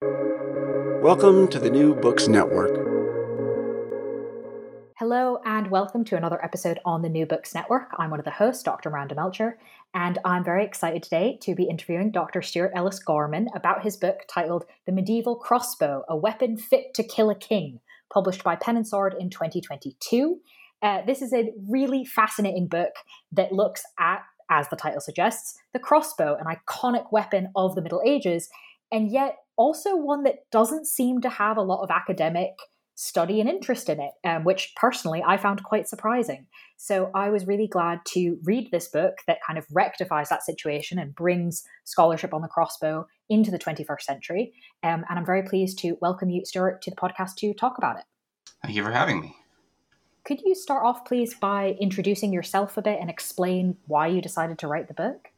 Welcome to the New Books Network. Hello, and welcome to another episode on the New Books Network. I'm one of the hosts, Dr. Miranda Melcher, and I'm very excited today to be interviewing Dr. Stuart Ellis Gorman about his book titled The Medieval Crossbow A Weapon Fit to Kill a King, published by Pen and Sword in 2022. Uh, this is a really fascinating book that looks at, as the title suggests, the crossbow, an iconic weapon of the Middle Ages, and yet also one that doesn't seem to have a lot of academic study and interest in it, um, which personally I found quite surprising. So I was really glad to read this book that kind of rectifies that situation and brings scholarship on the crossbow into the 21st century. Um, and I'm very pleased to welcome you, Stuart, to the podcast to talk about it. Thank you for having me. Could you start off, please, by introducing yourself a bit and explain why you decided to write the book?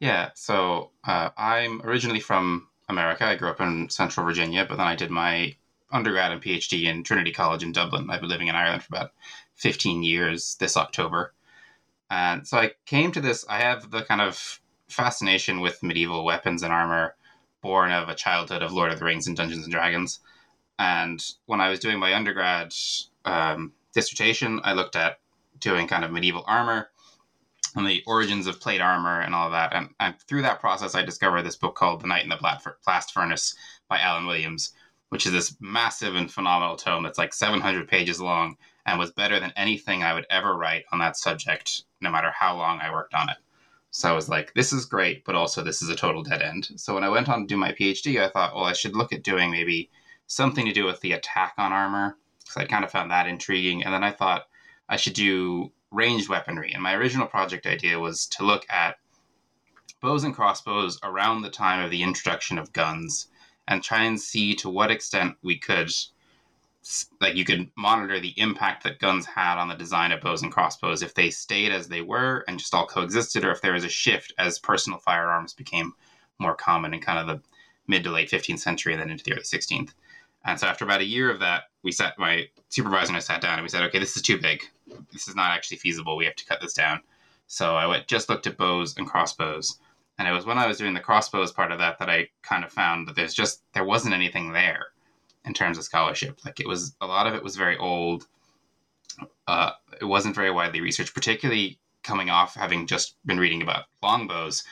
Yeah, so uh, I'm originally from America. I grew up in Central Virginia, but then I did my undergrad and PhD in Trinity College in Dublin. I've been living in Ireland for about 15 years this October. And so I came to this, I have the kind of fascination with medieval weapons and armor born of a childhood of Lord of the Rings and Dungeons and Dragons. And when I was doing my undergrad um, dissertation, I looked at doing kind of medieval armor and the origins of plate armor and all that. And, and through that process, I discovered this book called The Knight in the Blast Furnace by Alan Williams, which is this massive and phenomenal tome that's like 700 pages long and was better than anything I would ever write on that subject, no matter how long I worked on it. So I was like, this is great, but also this is a total dead end. So when I went on to do my PhD, I thought, well, I should look at doing maybe something to do with the attack on armor, because I kind of found that intriguing. And then I thought I should do ranged weaponry. And my original project idea was to look at bows and crossbows around the time of the introduction of guns and try and see to what extent we could like you could monitor the impact that guns had on the design of bows and crossbows if they stayed as they were and just all coexisted or if there was a shift as personal firearms became more common in kind of the mid to late 15th century and then into the early 16th and so after about a year of that we sat my supervisor and i sat down and we said okay this is too big this is not actually feasible we have to cut this down so i went just looked at bows and crossbows and it was when I was doing the crossbows part of that that I kind of found that there's just there wasn't anything there in terms of scholarship. Like it was a lot of it was very old. Uh, it wasn't very widely researched, particularly coming off having just been reading about longbows,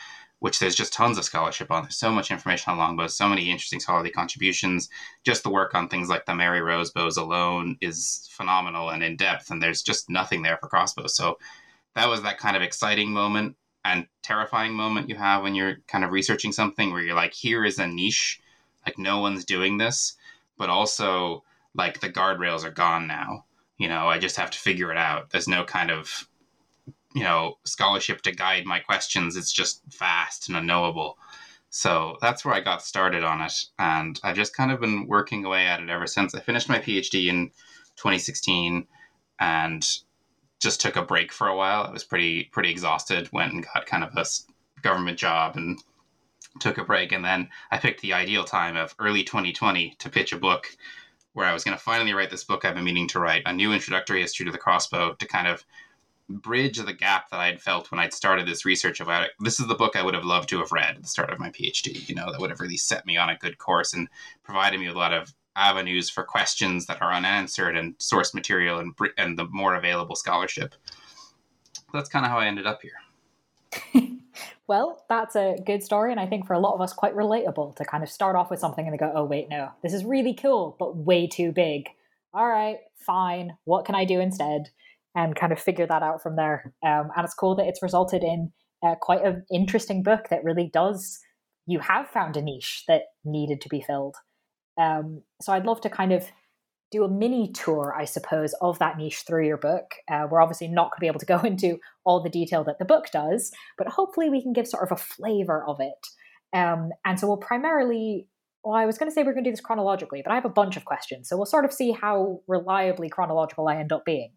which there's just tons of scholarship on. There's so much information on longbows, so many interesting scholarly contributions. Just the work on things like the Mary Rose bows alone is phenomenal and in depth, and there's just nothing there for crossbows. So that was that kind of exciting moment and terrifying moment you have when you're kind of researching something where you're like, here is a niche, like no one's doing this, but also like the guardrails are gone now. You know, I just have to figure it out. There's no kind of, you know, scholarship to guide my questions. It's just vast and unknowable. So that's where I got started on it. And I've just kind of been working away at it ever since. I finished my PhD in 2016 and just took a break for a while. I was pretty pretty exhausted. Went and got kind of a government job and took a break. And then I picked the ideal time of early 2020 to pitch a book where I was going to finally write this book I've been meaning to write, a new introductory history to the crossbow, to kind of bridge the gap that I'd felt when I'd started this research about it. This is the book I would have loved to have read at the start of my PhD. You know, that would have really set me on a good course and provided me with a lot of avenues for questions that are unanswered and source material and and the more available scholarship. That's kind of how I ended up here. well, that's a good story, and I think for a lot of us, quite relatable to kind of start off with something and then go, "Oh wait, no, this is really cool, but way too big." All right, fine. What can I do instead? And kind of figure that out from there. Um, and it's cool that it's resulted in uh, quite an interesting book that really does. You have found a niche that needed to be filled. Um, so I'd love to kind of do a mini tour, I suppose, of that niche through your book. Uh, we're obviously not going to be able to go into all the detail that the book does, but hopefully we can give sort of a flavor of it. Um, and so we'll primarily well, I was going to say we're going to do this chronologically, but I have a bunch of questions. So we'll sort of see how reliably chronological I end up being.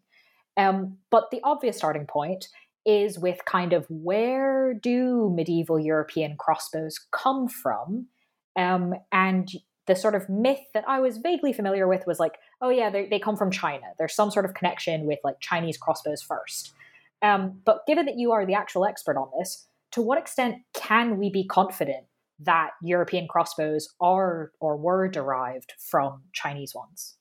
Um, but the obvious starting point is with kind of where do medieval European crossbows come from? Um, and the sort of myth that I was vaguely familiar with was like, oh yeah, they come from China. There's some sort of connection with like Chinese crossbows first. Um, but given that you are the actual expert on this, to what extent can we be confident that European crossbows are or were derived from Chinese ones?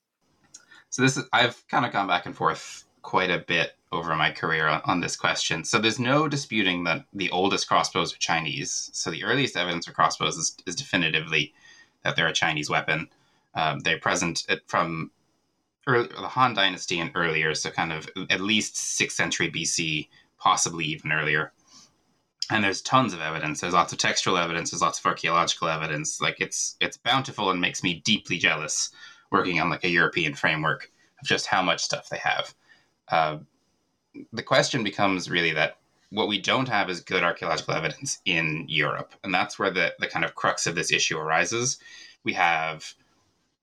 So this is I've kind of gone back and forth quite a bit over my career on, this question. So there's no disputing that the oldest crossbows are Chinese. So the earliest evidence for crossbows is, is definitively that they're a Chinese weapon. Um, they're present at, from early, the Han Dynasty and earlier, so kind of at least sixth century BC, possibly even earlier and there's tons of evidence there's lots of textual evidence there's lots of archaeological evidence like it's it's bountiful and makes me deeply jealous working on like a european framework of just how much stuff they have uh, the question becomes really that what we don't have is good archaeological evidence in europe and that's where the, the kind of crux of this issue arises we have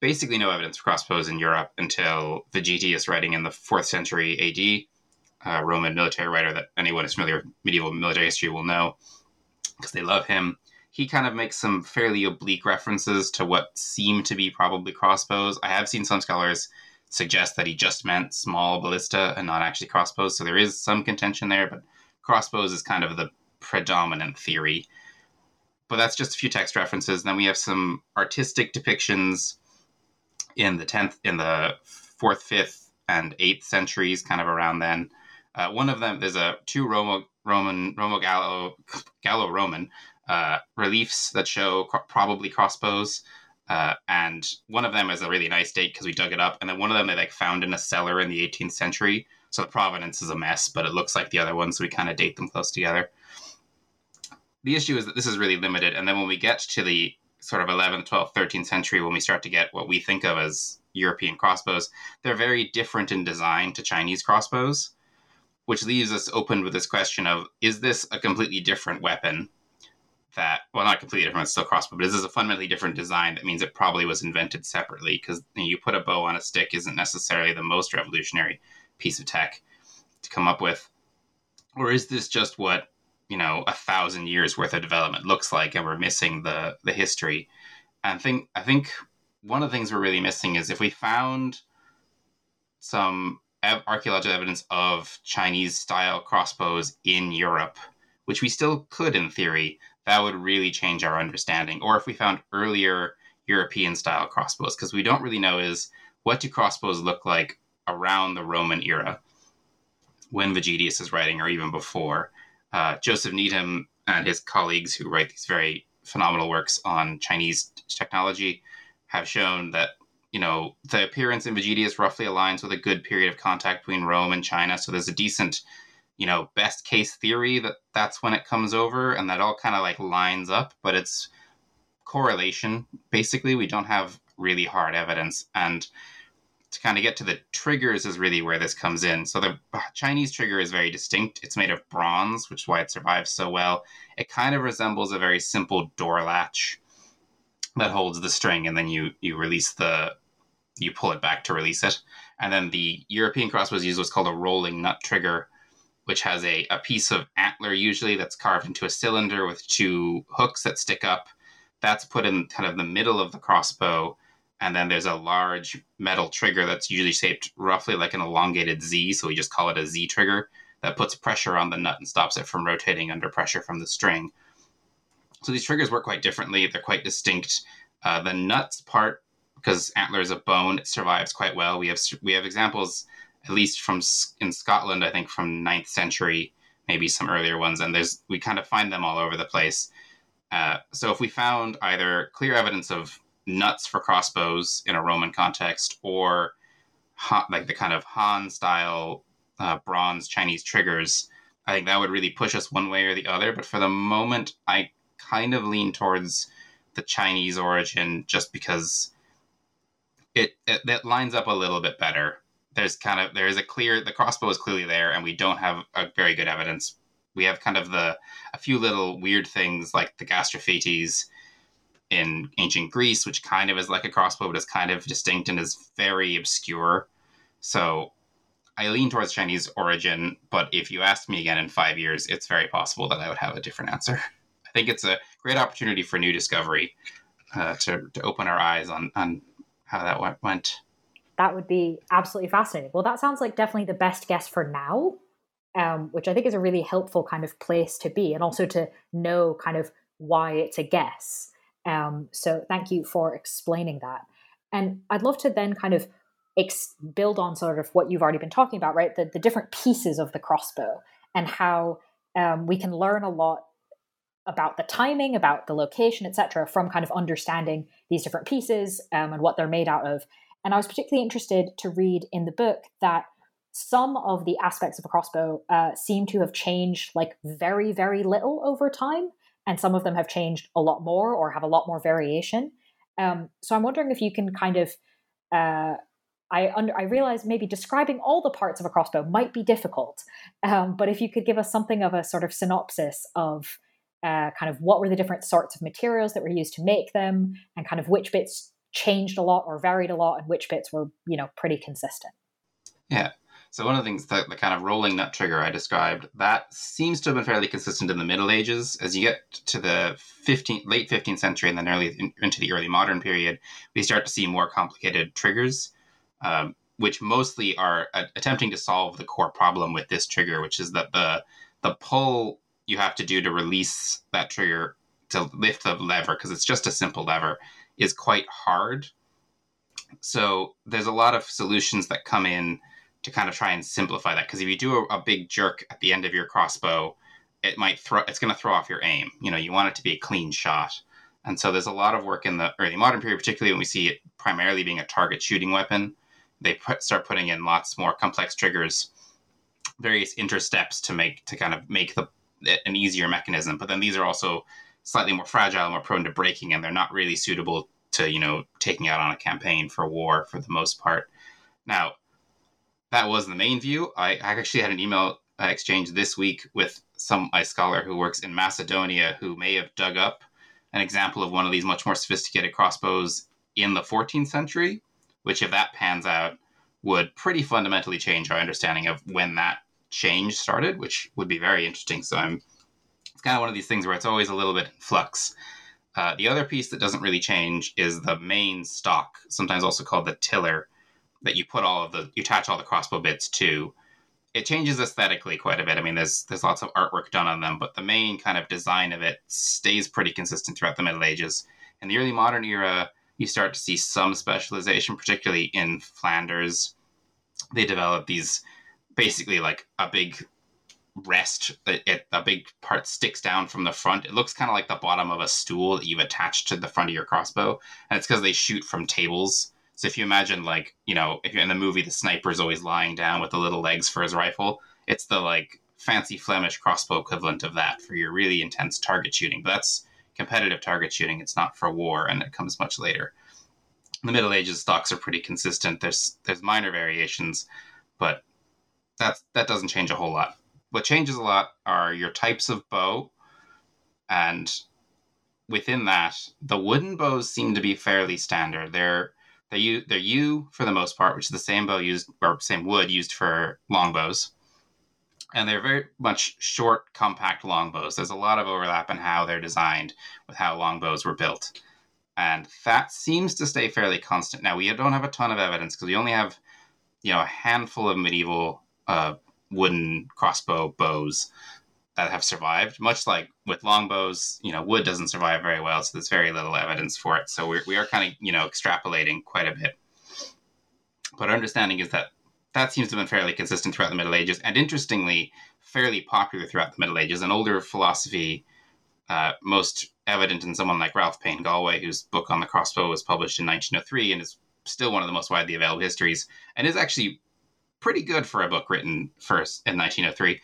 basically no evidence for crossbows in europe until vegetius writing in the fourth century ad uh, Roman military writer that anyone who's familiar with medieval military history will know because they love him. He kind of makes some fairly oblique references to what seem to be probably crossbows. I have seen some scholars suggest that he just meant small ballista and not actually crossbows, so there is some contention there, but crossbows is kind of the predominant theory. But that's just a few text references. Then we have some artistic depictions in the 10th, in the 4th, 5th, and 8th centuries, kind of around then, uh, one of them, there's a two Romo, Roman, Romo Gallo, Gallo Roman uh, reliefs that show probably crossbows. Uh, and one of them is a really nice date because we dug it up. And then one of them they like found in a cellar in the 18th century. So the provenance is a mess, but it looks like the other one. So we kind of date them close together. The issue is that this is really limited. And then when we get to the sort of 11th, 12th, 13th century, when we start to get what we think of as European crossbows, they're very different in design to Chinese crossbows which leaves us open with this question of is this a completely different weapon that well not completely different it's still crossbow but this is a fundamentally different design. That means it probably was invented separately because you put a bow on a stick isn't necessarily the most revolutionary piece of tech to come up with. Or is this just what you know a thousand years worth of development looks like and we're missing the the history? And I think i think one of the things we're really missing is if we found some archaeological evidence of Chinese style crossbows in Europe, which we still could in theory, that would really change our understanding. Or if we found earlier European style crossbows, because we don't really know is what do crossbows look like around the Roman era when Vegetius is writing, or even before. Uh, Joseph Needham and his colleagues who write these very phenomenal works on Chinese technology have shown that you know, the appearance in Vegetius roughly aligns with a good period of contact between Rome and China. So there's a decent, you know, best case theory that that's when it comes over, and that all kind of like lines up. But it's correlation. Basically, we don't have really hard evidence, and to kind of get to the triggers is really where this comes in. So the Chinese trigger is very distinct. It's made of bronze, which is why it survives so well. It kind of resembles a very simple door latch that holds the string, and then you you release the you pull it back to release it. And then the European crossbows use what's called a rolling nut trigger, which has a, a piece of antler usually that's carved into a cylinder with two hooks that stick up. That's put in kind of the middle of the crossbow. And then there's a large metal trigger that's usually shaped roughly like an elongated Z. So we just call it a Z trigger that puts pressure on the nut and stops it from rotating under pressure from the string. So these triggers work quite differently. They're quite distinct. Uh, the nuts part because antler is a bone, it survives quite well. We have we have examples, at least from in Scotland, I think from 9th century, maybe some earlier ones, and there's we kind of find them all over the place. Uh, so if we found either clear evidence of nuts for crossbows in a Roman context, or like the kind of Han style uh, bronze Chinese triggers, I think that would really push us one way or the other. But for the moment, I kind of lean towards the Chinese origin just because it, it that lines up a little bit better. There's kind of there is a clear the crossbow is clearly there, and we don't have a very good evidence. We have kind of the a few little weird things like the gastraphetes in ancient Greece, which kind of is like a crossbow, but is kind of distinct and is very obscure. So I lean towards Chinese origin, but if you ask me again in five years, it's very possible that I would have a different answer. I think it's a great opportunity for new discovery uh, to, to open our eyes on, on how that went. That would be absolutely fascinating. Well, that sounds like definitely the best guess for now, um, which I think is a really helpful kind of place to be and also to know kind of why it's a guess. Um, so thank you for explaining that. And I'd love to then kind of ex- build on sort of what you've already been talking about, right? The, the different pieces of the crossbow and how um, we can learn a lot about the timing, about the location, etc., from kind of understanding these different pieces um, and what they're made out of. And I was particularly interested to read in the book that some of the aspects of a crossbow uh, seem to have changed like very, very little over time, and some of them have changed a lot more or have a lot more variation. Um, so I'm wondering if you can kind of uh, I under, I realize maybe describing all the parts of a crossbow might be difficult, um, but if you could give us something of a sort of synopsis of uh, kind of what were the different sorts of materials that were used to make them, and kind of which bits changed a lot or varied a lot, and which bits were you know pretty consistent. Yeah. So one of the things that the kind of rolling nut trigger I described that seems to have been fairly consistent in the Middle Ages. As you get to the 15th, late 15th century and then early into the early modern period, we start to see more complicated triggers, um, which mostly are attempting to solve the core problem with this trigger, which is that the the pull you have to do to release that trigger to lift the lever because it's just a simple lever is quite hard. So there's a lot of solutions that come in to kind of try and simplify that because if you do a, a, big jerk at the end of your crossbow, it might throw it's going to throw off your aim. You know, you want it to be a clean shot. And so there's a lot of work in the early modern period, particularly when we see it primarily being a target shooting weapon. They put, start putting in lots more complex triggers, various intersteps to make to kind of make the an easier mechanism. But then these are also slightly more fragile, more prone to breaking, and they're not really suitable to you know taking out on a campaign for war for the most part. Now, that was the main view. I actually had an email uh, exchange this week with some a scholar who works in Macedonia who may have dug up an example of one of these much more sophisticated crossbows in the 14th century, which if that pans out would pretty fundamentally change our understanding of when that change started, which would be very interesting. So I'm kind of one of these things where it's always a little bit in flux. Uh, the other piece that doesn't really change is the main stock, sometimes also called the tiller, that you put all of the you attach all the crossbow bits to. It changes aesthetically quite a bit. I mean, there's there's lots of artwork done on them, but the main kind of design of it stays pretty consistent throughout the Middle Ages. In the early modern era, you start to see some specialization, particularly in Flanders. They develop these basically like a big rest it, it, a big part sticks down from the front. It looks kind of like the bottom of a stool that you've attached to the front of your crossbow and it's because they shoot from tables. So if you imagine like you know if you're in the movie the sniper is always lying down with the little legs for his rifle it's the like fancy flemish crossbow equivalent of that for your really intense target shooting. But that's competitive target shooting. It's not for war and it comes much later. In the middle ages stocks are pretty consistent. There's there's minor variations but that that doesn't change a whole lot. What changes a lot are your types of bow, and within that, the wooden bows seem to be fairly standard. They're they use they're yew for the most part, which is the same bow used or same wood used for longbows, and they're very much short, compact longbows. There's a lot of overlap in how they're designed with how longbows were built, and that seems to stay fairly constant. Now we don't have a ton of evidence because we only have you know a handful of medieval uh, wooden crossbow bows that have survived. Much like with longbows, you know, wood doesn't survive very well, so there's very little evidence for it. So we're, we are kind of, you know, extrapolating quite a bit. But our understanding is that that seems to have been fairly consistent throughout the Middle Ages, and interestingly, fairly popular throughout the Middle Ages. An older philosophy, uh, most evident in someone like Ralph Payne Gallwey, whose book on the crossbow was published in 1903 and is still one of the most widely available histories, and is actually pretty good for a book written first in 1903.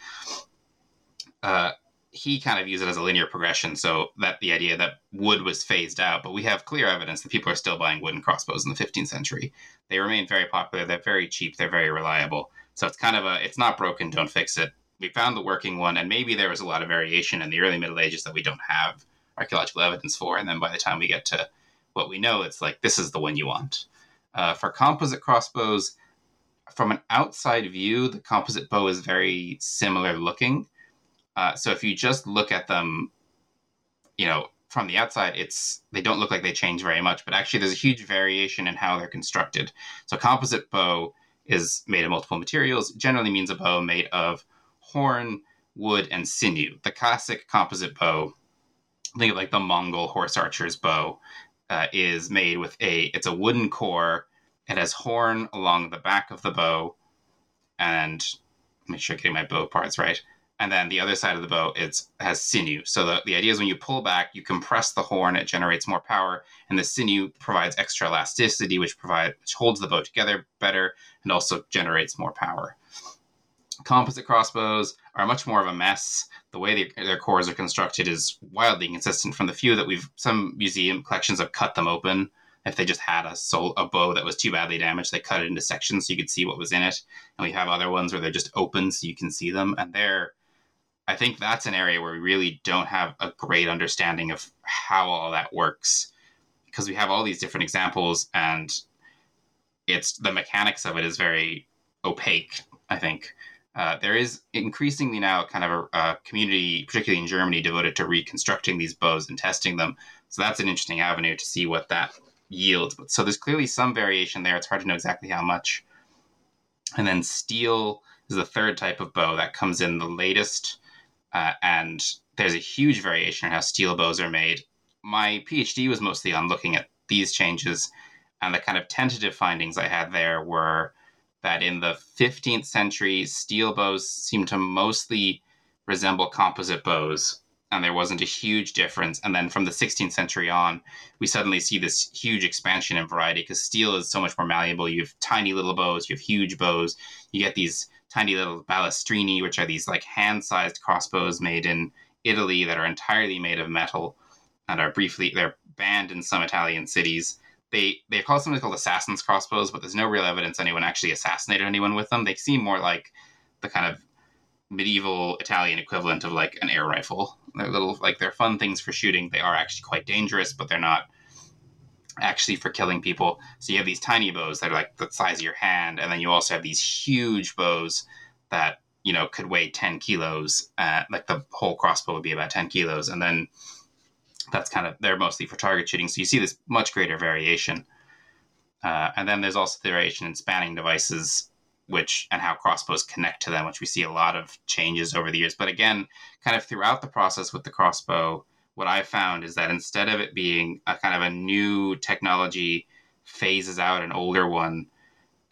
Uh, he kind of used it as a linear progression, so that the idea that wood was phased out, but we have clear evidence that people are still buying wooden crossbows in the 15th century. They remain very popular. They're very cheap. They're very reliable. So it's kind of a it's not broken, don't fix it. We found the working one, and maybe there was a lot of variation in the early Middle Ages that we don't have archaeological evidence for. And then by the time we get to what we know, it's like this is the one you want. Uh, for composite crossbows, from an outside view, the composite bow is very similar looking. Uh, so if you just look at them, you know, from the outside, it's they don't look like they change very much, but actually there's a huge variation in how they're constructed. So composite bow is made of multiple materials. Generally means a bow made of horn, wood, and sinew. The classic composite bow, think of like the Mongol horse archer's bow, uh, is made with a it's a wooden core. It has horn along the back of the bow, and make sure I'm getting my bow parts right and then the other side of the bow it's has sinew. So the, the idea is when you pull back, you compress the horn, it generates more power, and the sinew provides extra elasticity, which provide which holds the bow together better and also generates more power. Composite crossbows are much more of a mess. The way they, their cores are constructed is wildly inconsistent from the few that we've some museum collections have cut them open. If they just had a soul, a bow that was too badly damaged, they cut it into sections so you could see what was in it. And we have other ones where they're just open so you can see them, and they're I think that's an area where we really don't have a great understanding of how all that works because we have all these different examples and it's the mechanics of it is very opaque. I think uh, there is increasingly now kind of a, a, community, particularly in Germany, devoted to reconstructing these bows and testing them. So that's an interesting avenue to see what that yields. But so there's clearly some variation there. It's hard to know exactly how much. And then steel is the third type of bow that comes in the latest uh, and there's a huge variation in how steel bows are made. My PhD was mostly on looking at these changes, and the kind of tentative findings I had there were that in the 15th century, steel bows seemed to mostly resemble composite bows, and there wasn't a huge difference. And then from the 16th century on, we suddenly see this huge expansion in variety because steel is so much more malleable. You have tiny little bows, you have huge bows, you get these tiny little balestrini, which are these like hand-sized crossbows made in Italy that are entirely made of metal and are briefly they're banned in some Italian cities. They they call something called assassins crossbows, but there's no real evidence anyone actually assassinated anyone with them. They seem more like the kind of medieval Italian equivalent of like an air rifle. They're little like they're fun things for shooting. They are actually quite dangerous, but they're not actually for killing people. So you have these tiny bows that are like the size of your hand, and then you also have these huge bows that you know could weigh 10 kilos uh, like the whole crossbow would be about 10 kilos and then that's kind of they're mostly for target shooting so you see this much greater variation uh, and then there's also the variation in spanning devices which and how crossbows connect to them which we see a lot of changes over the years but again kind of throughout the process with the crossbow what I found is that instead of it being a kind of a new technology phases out an older one,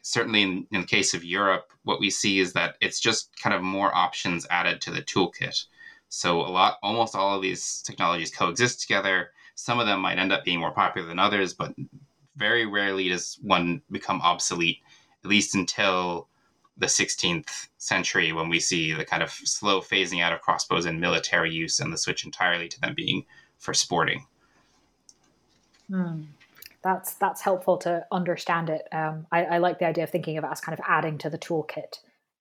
certainly in, in the case of Europe, what we see is that it's just kind of more options added to the toolkit. So a lot, almost all of these technologies coexist together. Some of them might end up being more popular than others, but very rarely does one become obsolete, at least until the 16th century when we see the kind of slow phasing out of crossbows in military use and the switch entirely to them being for sporting. Hmm. That's that's helpful to understand it. Um, I, I, like the idea of thinking of it as kind of adding to the toolkit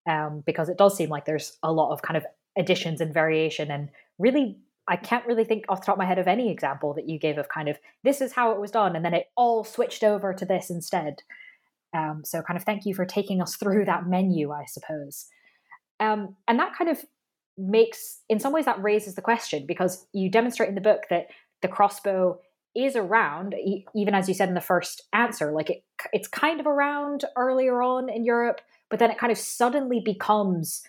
um, because it does seem like there's a lot of kind of additions and variation and really I can't really think off the top of my head of any example that you gave of kind of this is how it was done and then it all switched over to this instead. Um, so, kind of thank you for taking us through that menu, I suppose. Um, and that kind of makes, in some ways, that raises the question because you demonstrate in the book that the crossbow is around, even as you said in the first answer, like it, it's kind of around earlier on in Europe, but then it kind of suddenly becomes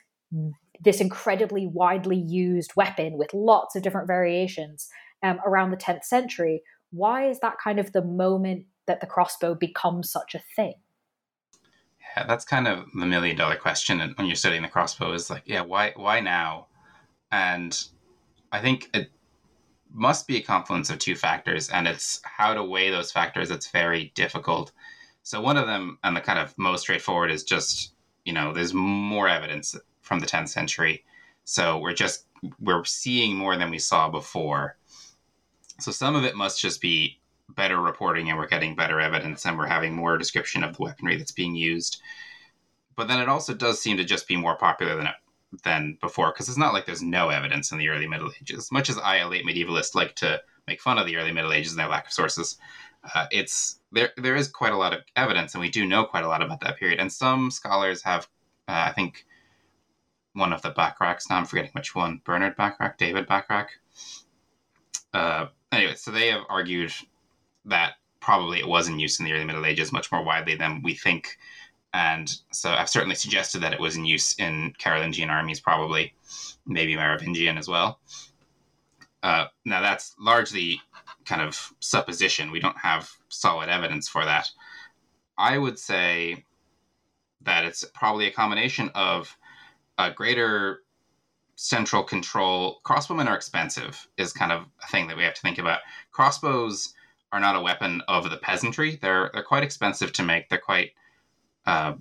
this incredibly widely used weapon with lots of different variations um, around the 10th century. Why is that kind of the moment that the crossbow becomes such a thing? That's kind of the million dollar question when you're studying the crossbow is like, yeah, why why now? And I think it must be a confluence of two factors, and it's how to weigh those factors that's very difficult. So one of them, and the kind of most straightforward, is just you know there's more evidence from the 10th century, so we're just we're seeing more than we saw before. So some of it must just be better reporting and we're getting better evidence and we're having more description of the weaponry that's being used. But then it also does seem to just be more popular than than before because it's not like there's no evidence in the early Middle Ages. As much as I, a late medievalist, like to make fun of the early Middle Ages and their lack of sources, uh, it's there. There is quite a lot of evidence, and we do know quite a lot about that period. And some scholars have, uh, I think, one of the Bachrachs. Now I'm forgetting which one. Bernard Bachrach, David Bachrach. Uh, anyway, so they have argued that probably it was in use in the early Middle Ages much more widely than we think. And so I've certainly suggested that it was in use in Carolingian armies, probably, maybe Merovingian as well. Uh, now, that's largely kind of supposition. We don't have solid evidence for that. I would say that it's probably a combination of a greater central control. Crossbowmen are expensive, is kind of a thing that we have to think about. Crossbows are not a weapon of the peasantry. They're they're quite expensive to make. They're quite uh,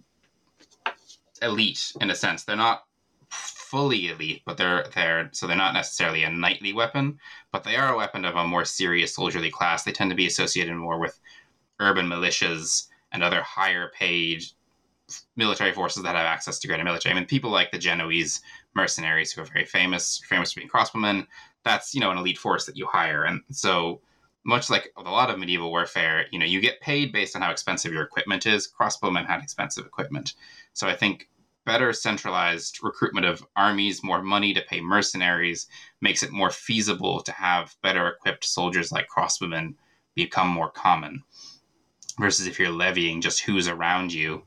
elite in a sense. They're not fully elite, but they're they're so they're not necessarily a knightly weapon, but they are a weapon of a more serious soldierly class. They tend to be associated more with urban militias and other higher paid military forces that have access to greater military. I mean, people like the Genoese mercenaries who are very famous, famous for being crossbowmen. That's you know an elite force that you hire, and so much like a lot of medieval warfare, you know, you get paid based on how expensive your equipment is. Crossbowmen had expensive equipment. So I think better centralized recruitment of armies, more money to pay mercenaries, makes it more feasible to have better equipped soldiers like crossbowmen become more common. Versus if you're levying just who's around you,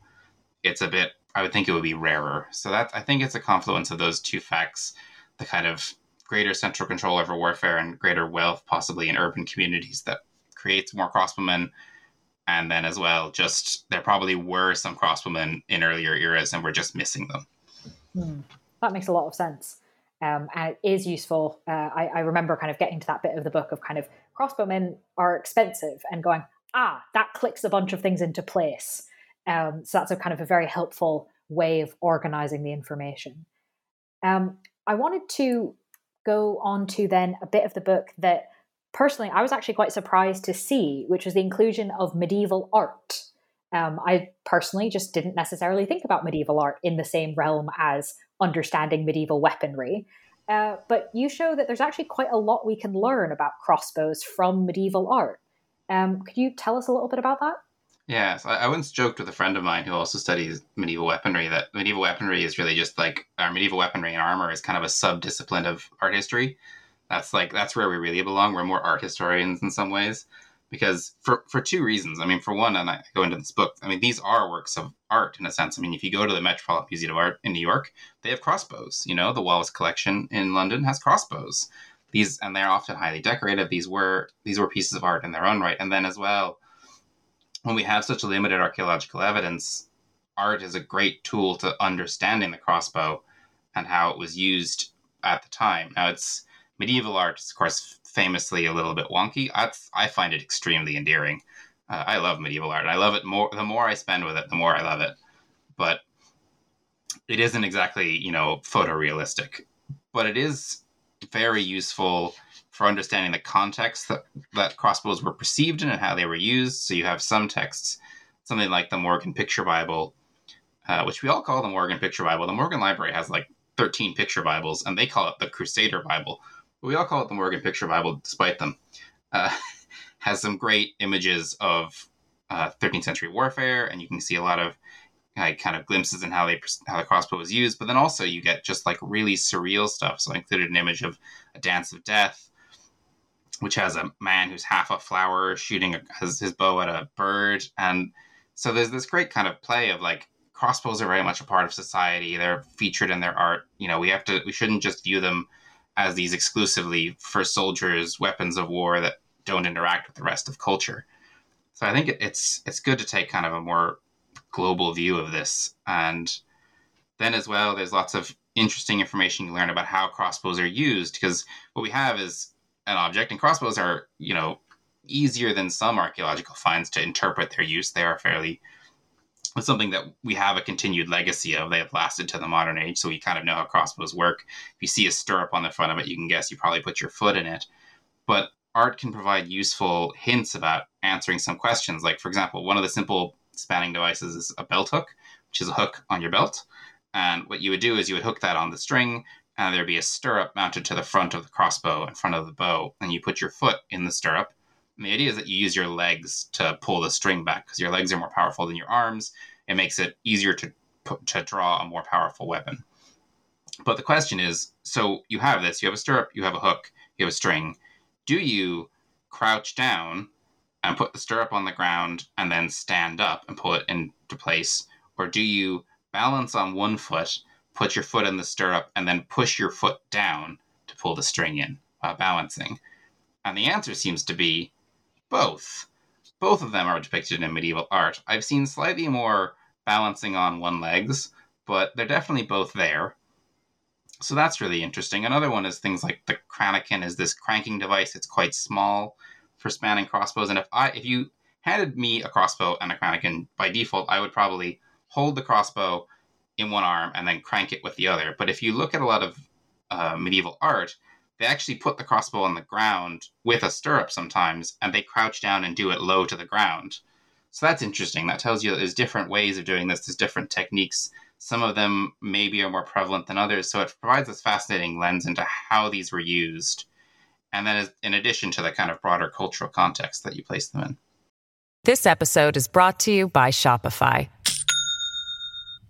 it's a bit I would think it would be rarer. So that I think it's a confluence of those two facts, the kind of greater central control over warfare and greater wealth, possibly in urban communities, that creates more crossbowmen. And then, as well, just there probably were some crossbowmen in earlier eras, and we're just missing them. Hmm. That makes a lot of sense. Um, and it is useful. Uh, I, I, remember kind of getting to that bit of the book of kind of crossbowmen are expensive and going, ah, that clicks a bunch of things into place. Um, so that's a kind of a very helpful way of organizing the information. Um, I wanted to go on to then a bit of the book that personally I was actually quite surprised to see, which was the inclusion of medieval art. Um, I personally just didn't necessarily think about medieval art in the same realm as understanding medieval weaponry. Uh, but you show that there's actually quite a lot we can learn about crossbows from medieval art. Um, could you tell us a little bit about that? Yes, I, I once joked with a friend of mine who also studies medieval weaponry that medieval weaponry is really just like our medieval weaponry and armor is kind of a sub discipline of art history. That's like that's where we really belong. We're more art historians in some ways because for for two reasons. I mean, for one, and I go into this book. I mean, these are works of art in a sense. I mean, if you go to the Metropolitan Museum of Art in New York, they have crossbows. You know, the Wallace Collection in London has crossbows. These and they're often highly decorated. These were these were pieces of art in their own right. And then as well, when we have such limited archaeological evidence, art is a great tool to understanding the crossbow and how it was used at the time. Now, it's medieval art, is, of course, famously a little bit wonky. I, I find it extremely endearing. Uh, I love medieval art. I love it more. The more I spend with it, the more I love it. But it isn't exactly, you know, photorealistic. But it is very useful for understanding the context that, that crossbows were perceived in and how they were used. So you have some texts, something like the Morgan Picture Bible, uh, which we all call the Morgan Picture Bible. The Morgan Library has like 13 picture Bibles, and they call it the Crusader Bible. But we all call it the Morgan Picture Bible, despite them. Uh, has some great images of uh, 13th century warfare, and you can see a lot of like, kind of glimpses in how they how the crossbow was used. But then also you get just like really surreal stuff. So I included an image of a dance of death, which has a man who's half a flower shooting a, his, his bow at a bird. And so there's this great kind of play of like crossbows are very much a part of society. They're featured in their art. You know, we have to, we shouldn't just view them as these exclusively for soldiers, weapons of war that don't interact with the rest of culture. So I think it's it's good to take kind of a more global view of this, and then as well, there's lots of interesting information you learn about how crossbows are used because what we have is an object, and crossbows are, you know, easier than some archaeological finds to interpret their use. They are fairly it's something that we have a continued legacy of. They have lasted to the modern age, so we kind of know how crossbows work. If you see a stirrup on the front of it, you can guess you probably put your foot in it. But art can provide useful hints about answering some questions. Like, for example, one of the simple spanning devices is a belt hook, which is a hook on your belt. And what you would do is you would hook that on the string, and there'd be a stirrup mounted to the front of the crossbow in front of the bow, and you put your foot in the stirrup. And the idea is that you use your legs to pull the string back because your legs are more powerful than your arms. It makes it easier to to draw a more powerful weapon. But the question is, so you have this, you have a stirrup, you have a hook, you have a string. Do you crouch down and put the stirrup on the ground and then stand up and pull it into place? Or do you balance on one foot, put your foot in the stirrup, and then push your foot down to pull the string in while balancing? And the answer seems to be both. Both of them are depicted in medieval art. I've seen slightly more balancing on one legs, but they're definitely both there. So that's really interesting. Another one is things like the Cranequin is this cranking device. It's quite small for spanning crossbows. And if I if you handed me a crossbow and a Cranequin by default, I would probably hold the crossbow in one arm and then crank it with the other. But if you look at a lot of uh, medieval art, they actually put the crossbow on the ground with a stirrup sometimes, and they crouch down and do it low to the ground. So that's interesting. That tells you that there's different ways of doing this. There's different techniques. Some of them maybe are more prevalent than others. So it provides this fascinating lens into how these were used. And then, in addition to the kind of broader cultural context that you place them in. This episode is brought to you by Shopify.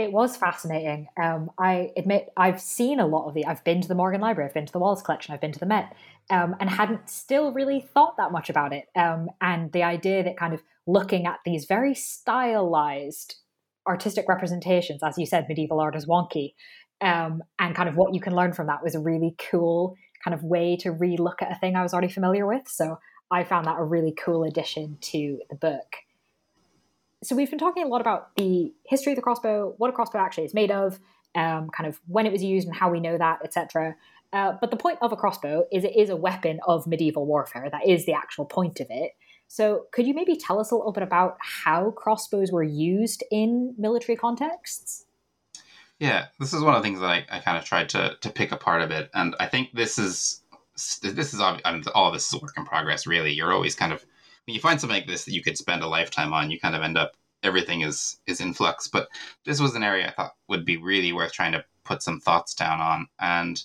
It was fascinating. Um, I admit I've seen a lot of the. I've been to the Morgan Library, I've been to the Wallace Collection, I've been to the Met, um, and hadn't still really thought that much about it. Um, and the idea that kind of looking at these very stylized artistic representations, as you said, medieval art is wonky, um, and kind of what you can learn from that was a really cool kind of way to re-look at a thing I was already familiar with. So I found that a really cool addition to the book. So we've been talking a lot about the history of the crossbow, what a crossbow actually is made of, um, kind of when it was used and how we know that, etc. Uh, but the point of a crossbow is it is a weapon of medieval warfare. That is the actual point of it. So, could you maybe tell us a little bit about how crossbows were used in military contexts? Yeah, this is one of the things that I, I kind of tried to, to pick apart a bit, and I think this is this is I mean, all this is a work in progress. Really, you're always kind of when you find something like this that you could spend a lifetime on, you kind of end up everything is is in flux. But this was an area I thought would be really worth trying to put some thoughts down on, and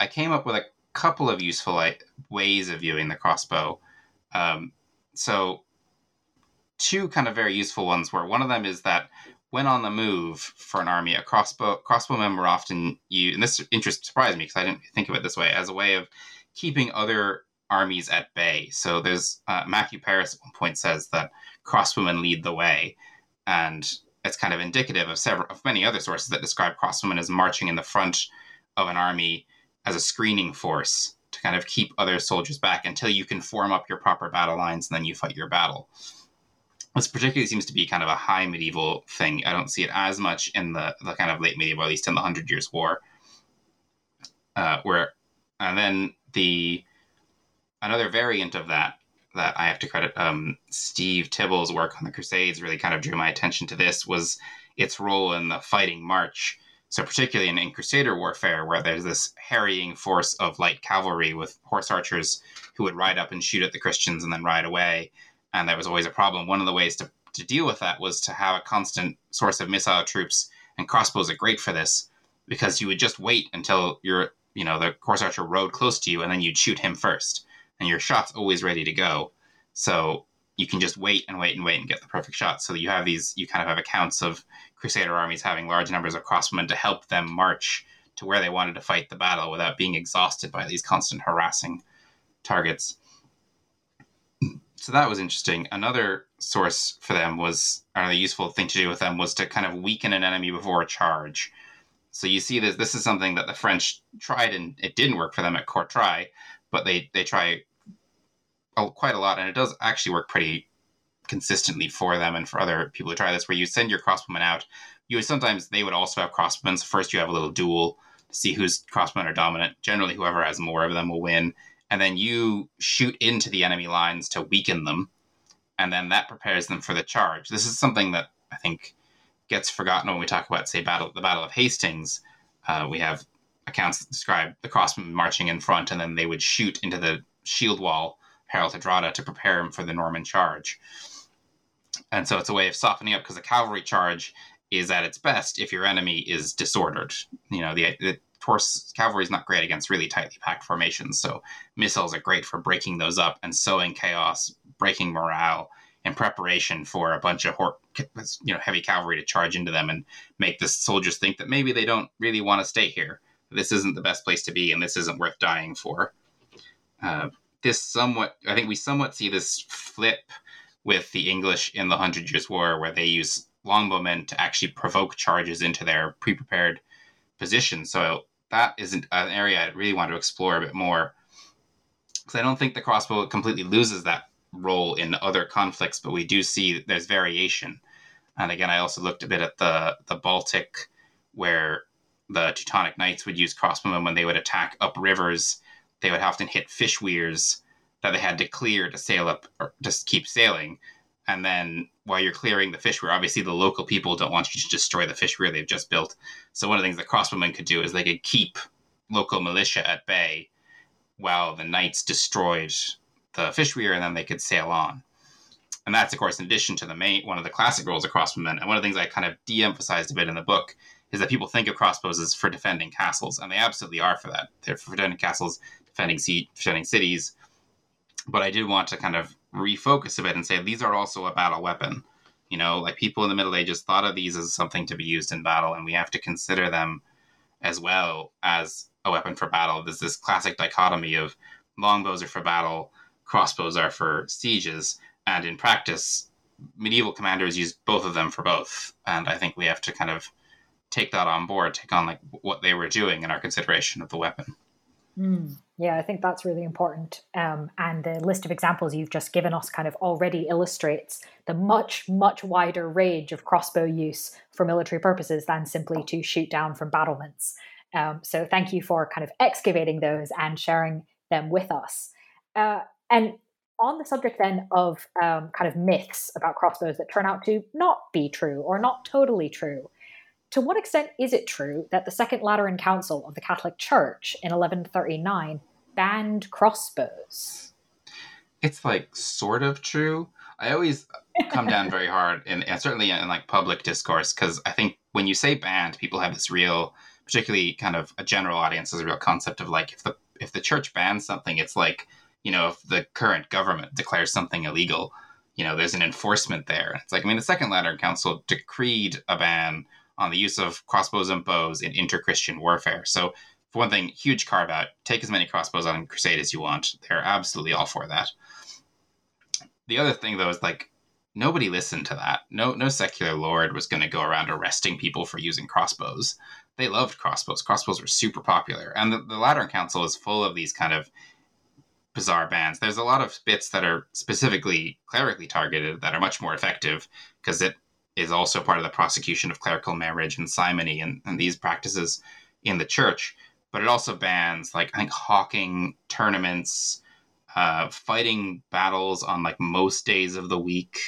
I came up with a couple of useful like, ways of viewing the crossbow. Um, so two kind of very useful ones were one of them is that when on the move for an army, a crossbow crossbowmen were often used, and this interest surprised me because I didn't think of it this way as a way of keeping other armies at bay. So there's uh, Matthew Paris at one point says that crossbowmen lead the way, and it's kind of indicative of several of many other sources that describe crossbowmen as marching in the front of an army as a screening force to kind of keep other soldiers back until you can form up your proper battle lines and then you fight your battle. This particularly seems to be kind of a high medieval thing. I don't see it as much in the, the kind of late medieval, at least in the Hundred Years' War, uh, where and then the another variant of that that I have to credit um, Steve Tibble's work on the Crusades really kind of drew my attention to this was its role in the fighting march. So, particularly in, in Crusader warfare, where there's this harrying force of light cavalry with horse archers who would ride up and shoot at the Christians and then ride away, and that was always a problem. One of the ways to, to deal with that was to have a constant source of missile troops, and crossbows are great for this because you would just wait until your you know the horse archer rode close to you, and then you'd shoot him first, and your shot's always ready to go. So you can just wait and wait and wait and get the perfect shot. So you have these, you kind of have accounts of Crusader armies having large numbers of crossbowmen to help them march to where they wanted to fight the battle without being exhausted by these constant harassing targets. So that was interesting. Another source for them was, another useful thing to do with them was to kind of weaken an enemy before a charge. So you see this. This is something that the French tried, and it didn't work for them at Courtrai, but they they try quite a lot, and it does actually work pretty consistently for them and for other people to try this, where you send your crossbowmen out. You would sometimes they would also have crossbowmen. So first you have a little duel to see whose crossbowmen are dominant. Generally, whoever has more of them will win. And then you shoot into the enemy lines to weaken them, and then that prepares them for the charge. This is something that I think gets forgotten when we talk about, say, battle the Battle of Hastings. Uh, we have accounts that describe the crossmen marching in front, and then they would shoot into the shield wall Harold Hardrada to prepare him for the Norman charge. And so it's a way of softening up because a cavalry charge is at its best if your enemy is disordered. You know, the, the horse cavalry is not great against really tightly packed formations, so missiles are great for breaking those up and sowing chaos, breaking morale in preparation for a bunch of hor- you know heavy cavalry to charge into them and make the soldiers think that maybe they don't really want to stay here. This isn't the best place to be, and this isn't worth dying for. Uh, this somewhat, I think we somewhat see this flip with the English in the Hundred Years' War, where they use longbowmen to actually provoke charges into their pre-prepared position. So that isn't an area I really want to explore a bit more, because I don't think the crossbow completely loses that role in other conflicts, but we do see there's variation. And again, I also looked a bit at the the Baltic, where the Teutonic Knights would use crossbowmen when they would attack up rivers. They would often hit fish weirs that they had to clear to sail up or just keep sailing. And then while you're clearing the fish weir, obviously the local people don't want you to destroy the fish weir they've just built. So one of the things the crossbowmen could do is they could keep local militia at bay while the knights destroyed the fish weir and then they could sail on. And that's of course in addition to the main one of the classic roles of crossbowmen. And one of the things I kind of de-emphasized a bit in the book is that people think of crossbows as for defending castles, and they absolutely are for that. They're for defending castles, defending sea, defending cities. But I did want to kind of refocus a bit and say these are also a battle weapon. You know, like people in the Middle Ages thought of these as something to be used in battle, and we have to consider them as well as a weapon for battle. There's this classic dichotomy of longbows are for battle, crossbows are for sieges, and in practice, medieval commanders used both of them for both. And I think we have to kind of take that on board, take on like what they were doing in our consideration of the weapon. Mm, yeah, I think that's really important. Um, and the list of examples you've just given us kind of already illustrates the much, much wider range of crossbow use for military purposes than simply to shoot down from battlements. Um, so thank you for kind of excavating those and sharing them with us. Uh, and on the subject then of um, kind of myths about crossbows that turn out to not be true or not totally true, to what extent is it true that the Second Lateran Council of the Catholic Church in 1139 banned crossbows? It's like sort of true. I always come down very hard, and, and certainly in like public discourse, because I think when you say banned, people have this real, particularly kind of a general audience, has a real concept of like if the if the church bans something, it's like you know if the current government declares something illegal, you know there's an enforcement there. It's like I mean the Second Lateran Council decreed a ban on the use of crossbows and bows in inter-Christian warfare. So, for one thing, huge carve out. Take as many crossbows on crusade as you want. They're absolutely all for that. The other thing, though, is like nobody listened to that. No, no secular lord was going to go around arresting people for using crossbows. They loved crossbows. Crossbows were super popular, and the, the Lateran Council is full of these kind of bizarre bans. There's a lot of bits that are specifically clerically targeted that are much more effective because it is also part of the prosecution of clerical marriage and simony and, and these practices in the church. But it also bans like I think hawking tournaments, uh, fighting battles on like most days of the week.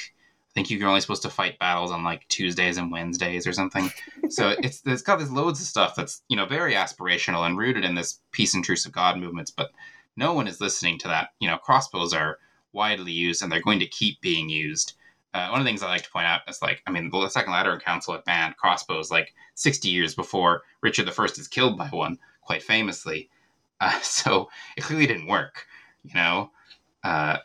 I think you're only supposed to fight battles on like Tuesdays and Wednesdays or something. so it's it's got this loads of stuff that's you know very aspirational and rooted in this peace and truce of God movements. But no one is listening to that. You know, crossbows are widely used and they're going to keep being used uh, one of the things I like to point out is like, I mean, the Second Lateran Council had banned crossbows like 60 years before Richard I is killed by one, quite famously. Uh, so it clearly didn't work, you know? Uh,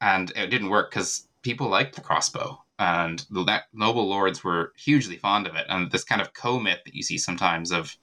and it didn't work because people liked the crossbow, and the noble lords were hugely fond of it. And this kind of co myth that you see sometimes of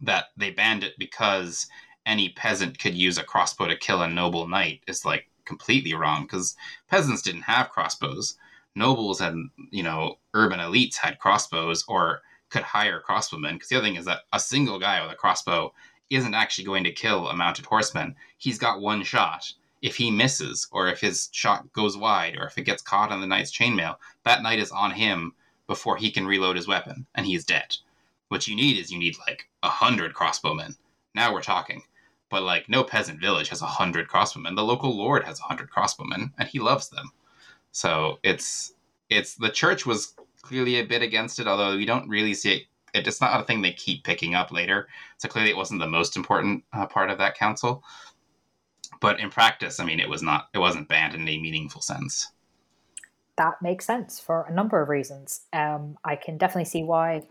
that they banned it because any peasant could use a crossbow to kill a noble knight is like completely wrong because peasants didn't have crossbows. Nobles and you know urban elites had crossbows or could hire crossbowmen. Because the other thing is that a single guy with a crossbow isn't actually going to kill a mounted horseman. He's got one shot. If he misses, or if his shot goes wide, or if it gets caught on the knight's chainmail, that knight is on him before he can reload his weapon, and he's dead. What you need is you need like a hundred crossbowmen. Now we're talking. But like no peasant village has a hundred crossbowmen. The local lord has a hundred crossbowmen, and he loves them. So it's it's the church was clearly a bit against it, although we don't really see it. It's not a thing they keep picking up later. So clearly, it wasn't the most important uh, part of that council. But in practice, I mean, it was not. It wasn't banned in any meaningful sense. That makes sense for a number of reasons. Um, I can definitely see why